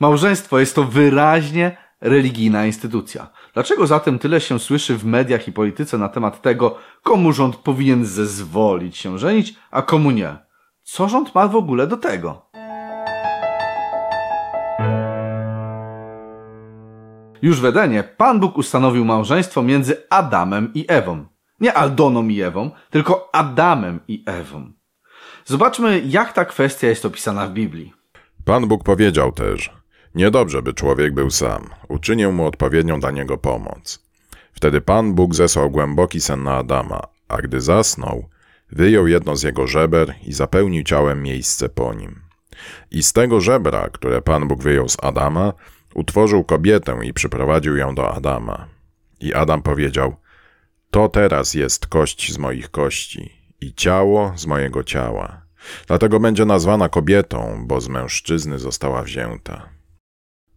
Małżeństwo jest to wyraźnie religijna instytucja. Dlaczego zatem tyle się słyszy w mediach i polityce na temat tego, komu rząd powinien zezwolić się żenić, a komu nie? Co rząd ma w ogóle do tego? Już w Edenie Pan Bóg ustanowił małżeństwo między Adamem i Ewą. Nie Aldoną i Ewą, tylko Adamem i Ewą. Zobaczmy, jak ta kwestia jest opisana w Biblii. Pan Bóg powiedział też: Niedobrze, by człowiek był sam. Uczynię mu odpowiednią dla niego pomoc. Wtedy Pan Bóg zesłał głęboki sen na Adama, a gdy zasnął, wyjął jedno z jego żeber i zapełnił ciałem miejsce po nim. I z tego żebra, które Pan Bóg wyjął z Adama, utworzył kobietę i przyprowadził ją do Adama. I Adam powiedział: To teraz jest kość z moich kości i ciało z mojego ciała. Dlatego będzie nazwana kobietą, bo z mężczyzny została wzięta.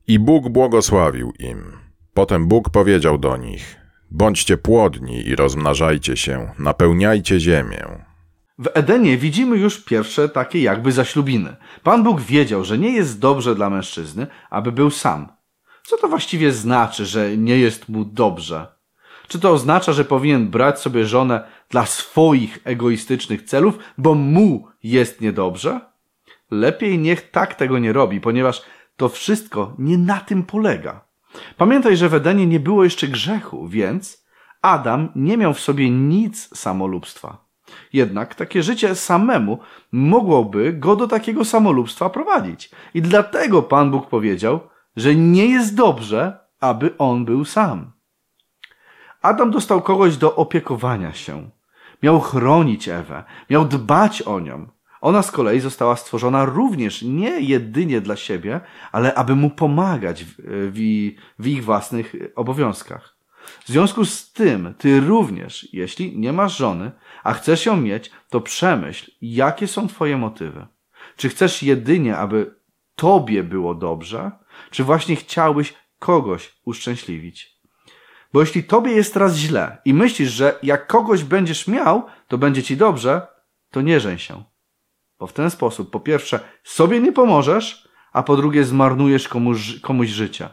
I Bóg błogosławił im. Potem Bóg powiedział do nich: Bądźcie płodni i rozmnażajcie się, napełniajcie ziemię. W Edenie widzimy już pierwsze takie jakby zaślubiny. Pan Bóg wiedział, że nie jest dobrze dla mężczyzny, aby był sam. Co to właściwie znaczy, że nie jest mu dobrze? Czy to oznacza, że powinien brać sobie żonę dla swoich egoistycznych celów, bo mu jest niedobrze? Lepiej niech tak tego nie robi, ponieważ to wszystko nie na tym polega. Pamiętaj, że w Edenie nie było jeszcze grzechu, więc Adam nie miał w sobie nic samolubstwa. Jednak takie życie samemu mogłoby go do takiego samolubstwa prowadzić. I dlatego Pan Bóg powiedział, że nie jest dobrze, aby on był sam. Adam dostał kogoś do opiekowania się. Miał chronić Ewę, miał dbać o nią. Ona z kolei została stworzona również nie jedynie dla siebie, ale aby mu pomagać w, w, w ich własnych obowiązkach. W związku z tym, ty również, jeśli nie masz żony, a chcesz ją mieć, to przemyśl, jakie są twoje motywy. Czy chcesz jedynie, aby tobie było dobrze, czy właśnie chciałbyś kogoś uszczęśliwić? Bo jeśli tobie jest raz źle i myślisz, że jak kogoś będziesz miał, to będzie ci dobrze, to nie żeń się. Bo w ten sposób, po pierwsze, sobie nie pomożesz, a po drugie, zmarnujesz komuś, komuś życie.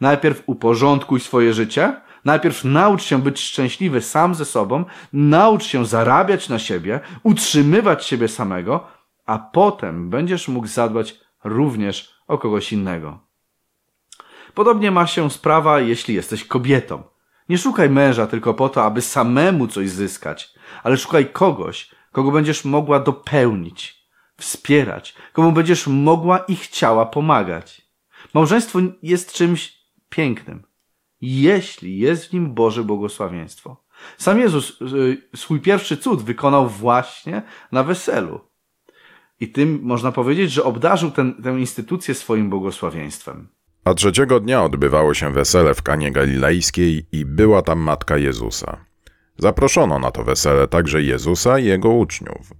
Najpierw uporządkuj swoje życie, najpierw naucz się być szczęśliwy sam ze sobą, naucz się zarabiać na siebie, utrzymywać siebie samego, a potem będziesz mógł zadbać również o kogoś innego. Podobnie ma się sprawa, jeśli jesteś kobietą. Nie szukaj męża tylko po to, aby samemu coś zyskać, ale szukaj kogoś, kogo będziesz mogła dopełnić, wspierać, komu będziesz mogła i chciała pomagać. Małżeństwo jest czymś pięknym, jeśli jest w nim Boże błogosławieństwo. Sam Jezus y, swój pierwszy cud wykonał właśnie na weselu. I tym można powiedzieć, że obdarzył ten, tę instytucję swoim błogosławieństwem. A trzeciego dnia odbywało się wesele w Kanie Galilejskiej i była tam matka Jezusa. Zaproszono na to wesele także Jezusa i jego uczniów.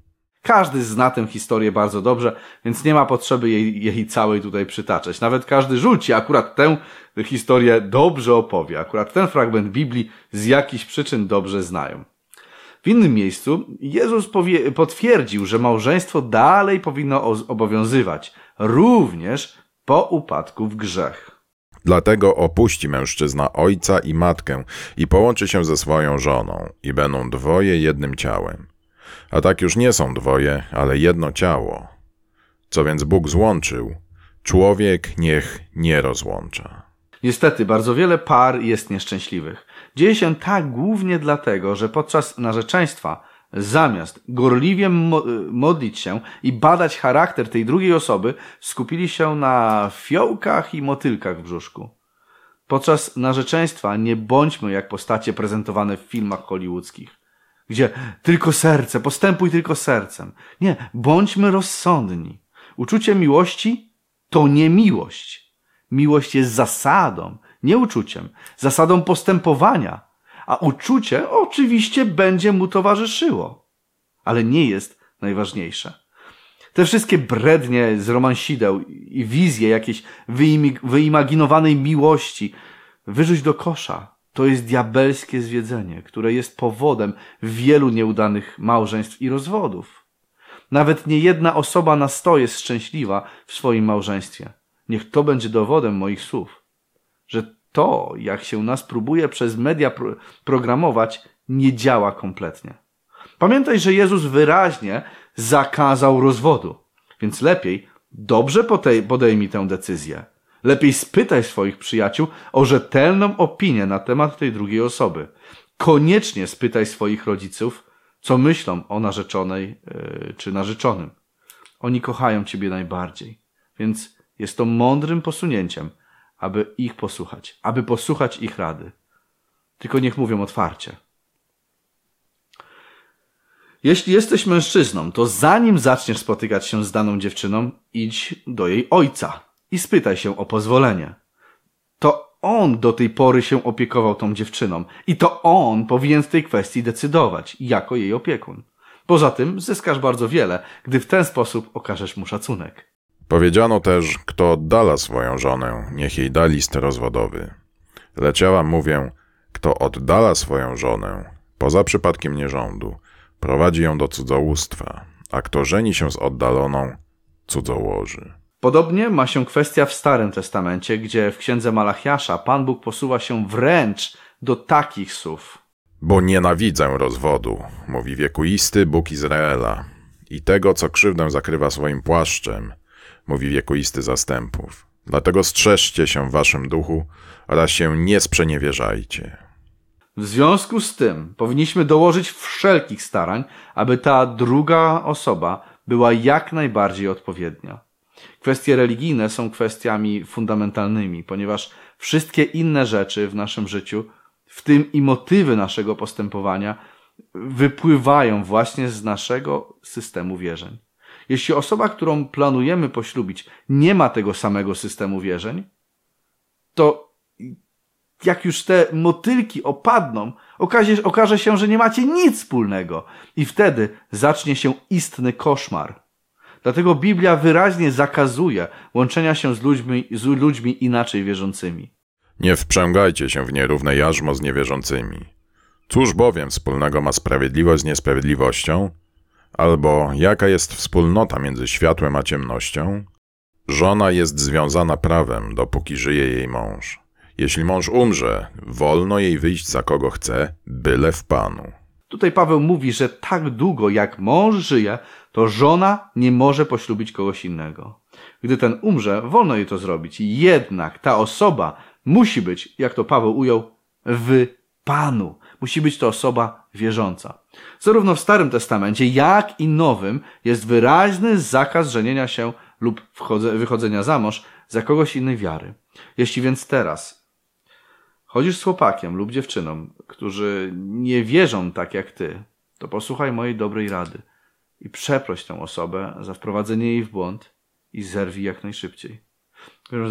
Każdy zna tę historię bardzo dobrze, więc nie ma potrzeby jej, jej całej tutaj przytaczać. Nawet każdy rzuci akurat tę historię dobrze opowie. Akurat ten fragment Biblii z jakichś przyczyn dobrze znają. W innym miejscu Jezus potwierdził, że małżeństwo dalej powinno obowiązywać, również po upadku w grzech. Dlatego opuści mężczyzna ojca i matkę i połączy się ze swoją żoną i będą dwoje jednym ciałem. A tak już nie są dwoje, ale jedno ciało. Co więc Bóg złączył, człowiek niech nie rozłącza. Niestety, bardzo wiele par jest nieszczęśliwych. Dzieje się tak głównie dlatego, że podczas narzeczeństwa Zamiast gorliwie modlić się i badać charakter tej drugiej osoby, skupili się na fiołkach i motylkach w brzuszku. Podczas narzeczeństwa nie bądźmy jak postacie prezentowane w filmach hollywoodzkich, gdzie tylko serce, postępuj tylko sercem. Nie, bądźmy rozsądni. Uczucie miłości to nie miłość. Miłość jest zasadą, nie uczuciem, zasadą postępowania a uczucie oczywiście będzie mu towarzyszyło. Ale nie jest najważniejsze. Te wszystkie brednie z romansideł i wizje jakiejś wyimaginowanej miłości wyrzuć do kosza. To jest diabelskie zwiedzenie, które jest powodem wielu nieudanych małżeństw i rozwodów. Nawet nie jedna osoba na sto jest szczęśliwa w swoim małżeństwie. Niech to będzie dowodem moich słów, że to, jak się nas próbuje przez media pro programować, nie działa kompletnie. Pamiętaj, że Jezus wyraźnie zakazał rozwodu, więc lepiej dobrze podejmij tę decyzję. Lepiej spytaj swoich przyjaciół o rzetelną opinię na temat tej drugiej osoby. Koniecznie spytaj swoich rodziców, co myślą o narzeczonej yy, czy narzeczonym. Oni kochają Ciebie najbardziej, więc jest to mądrym posunięciem, aby ich posłuchać, aby posłuchać ich rady. Tylko niech mówią otwarcie. Jeśli jesteś mężczyzną, to zanim zaczniesz spotykać się z daną dziewczyną, idź do jej ojca i spytaj się o pozwolenie. To on do tej pory się opiekował tą dziewczyną i to on powinien w tej kwestii decydować jako jej opiekun. Poza tym zyskasz bardzo wiele, gdy w ten sposób okażesz mu szacunek. Powiedziano też, kto oddala swoją żonę, niech jej da list rozwodowy. Lecz ja wam mówię, kto oddala swoją żonę, poza przypadkiem nierządu, prowadzi ją do cudzołóstwa, a kto żeni się z oddaloną, cudzołoży. Podobnie ma się kwestia w Starym Testamencie, gdzie w księdze Malachiasza Pan Bóg posuwa się wręcz do takich słów. Bo nienawidzę rozwodu, mówi wiekuisty Bóg Izraela, i tego, co krzywdę zakrywa swoim płaszczem, mówi wiekuisty zastępów. Dlatego strzeżcie się w waszym duchu oraz się nie sprzeniewierzajcie. W związku z tym powinniśmy dołożyć wszelkich starań, aby ta druga osoba była jak najbardziej odpowiednia. Kwestie religijne są kwestiami fundamentalnymi, ponieważ wszystkie inne rzeczy w naszym życiu, w tym i motywy naszego postępowania, wypływają właśnie z naszego systemu wierzeń. Jeśli osoba, którą planujemy poślubić, nie ma tego samego systemu wierzeń, to jak już te motylki opadną, okaże, okaże się, że nie macie nic wspólnego. I wtedy zacznie się istny koszmar. Dlatego Biblia wyraźnie zakazuje łączenia się z ludźmi, z ludźmi inaczej wierzącymi. Nie wprzęgajcie się w nierówne jarzmo z niewierzącymi. Cóż bowiem wspólnego ma sprawiedliwość z niesprawiedliwością? Albo jaka jest wspólnota między światłem a ciemnością? Żona jest związana prawem, dopóki żyje jej mąż. Jeśli mąż umrze, wolno jej wyjść za kogo chce, byle w Panu. Tutaj Paweł mówi, że tak długo jak mąż żyje, to żona nie może poślubić kogoś innego. Gdy ten umrze, wolno jej to zrobić. Jednak ta osoba musi być, jak to Paweł ujął, w Panu. Musi być to osoba wierząca. Zarówno w Starym Testamencie, jak i Nowym jest wyraźny zakaz żenienia się lub wychodzenia za mąż za kogoś innej wiary. Jeśli więc teraz chodzisz z chłopakiem lub dziewczyną, którzy nie wierzą tak jak ty, to posłuchaj mojej dobrej rady i przeproś tę osobę za wprowadzenie jej w błąd i zerwij jak najszybciej.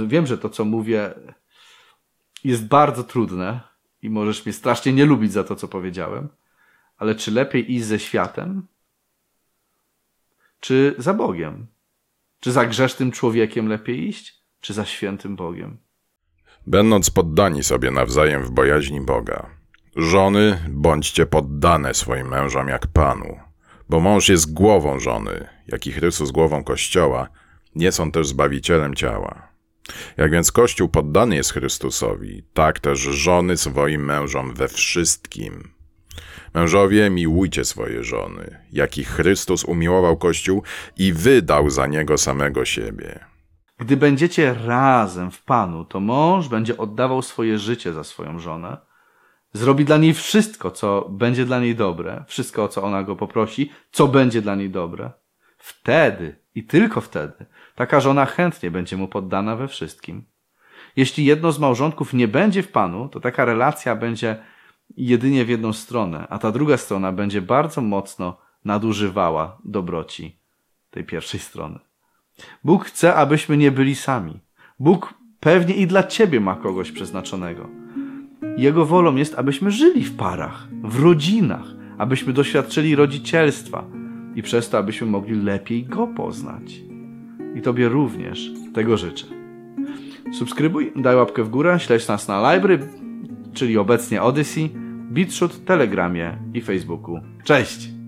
Wiem, że to, co mówię, jest bardzo trudne i możesz mnie strasznie nie lubić za to, co powiedziałem, ale czy lepiej iść ze światem, czy za Bogiem? Czy za grzesznym człowiekiem lepiej iść, czy za świętym Bogiem? Będąc poddani sobie nawzajem w bojaźni Boga, żony bądźcie poddane swoim mężom jak Panu, bo mąż jest głową żony, jak i Chrystus głową Kościoła, nie są też zbawicielem ciała. Jak więc Kościół poddany jest Chrystusowi, tak też żony swoim mężom we wszystkim. Mężowie, miłujcie swoje żony, jak i Chrystus umiłował Kościół i wydał za niego samego siebie. Gdy będziecie razem w Panu, to mąż będzie oddawał swoje życie za swoją żonę, zrobi dla niej wszystko, co będzie dla niej dobre, wszystko, o co ona go poprosi, co będzie dla niej dobre. Wtedy i tylko wtedy taka żona chętnie będzie mu poddana we wszystkim. Jeśli jedno z małżonków nie będzie w Panu, to taka relacja będzie jedynie w jedną stronę, a ta druga strona będzie bardzo mocno nadużywała dobroci tej pierwszej strony. Bóg chce, abyśmy nie byli sami. Bóg pewnie i dla ciebie ma kogoś przeznaczonego. Jego wolą jest, abyśmy żyli w parach, w rodzinach, abyśmy doświadczyli rodzicielstwa i przez to, abyśmy mogli lepiej go poznać. I Tobie również tego życzę. Subskrybuj, daj łapkę w górę, śledź nas na Library, czyli obecnie Odyssey, BitShoot, Telegramie i Facebooku. Cześć!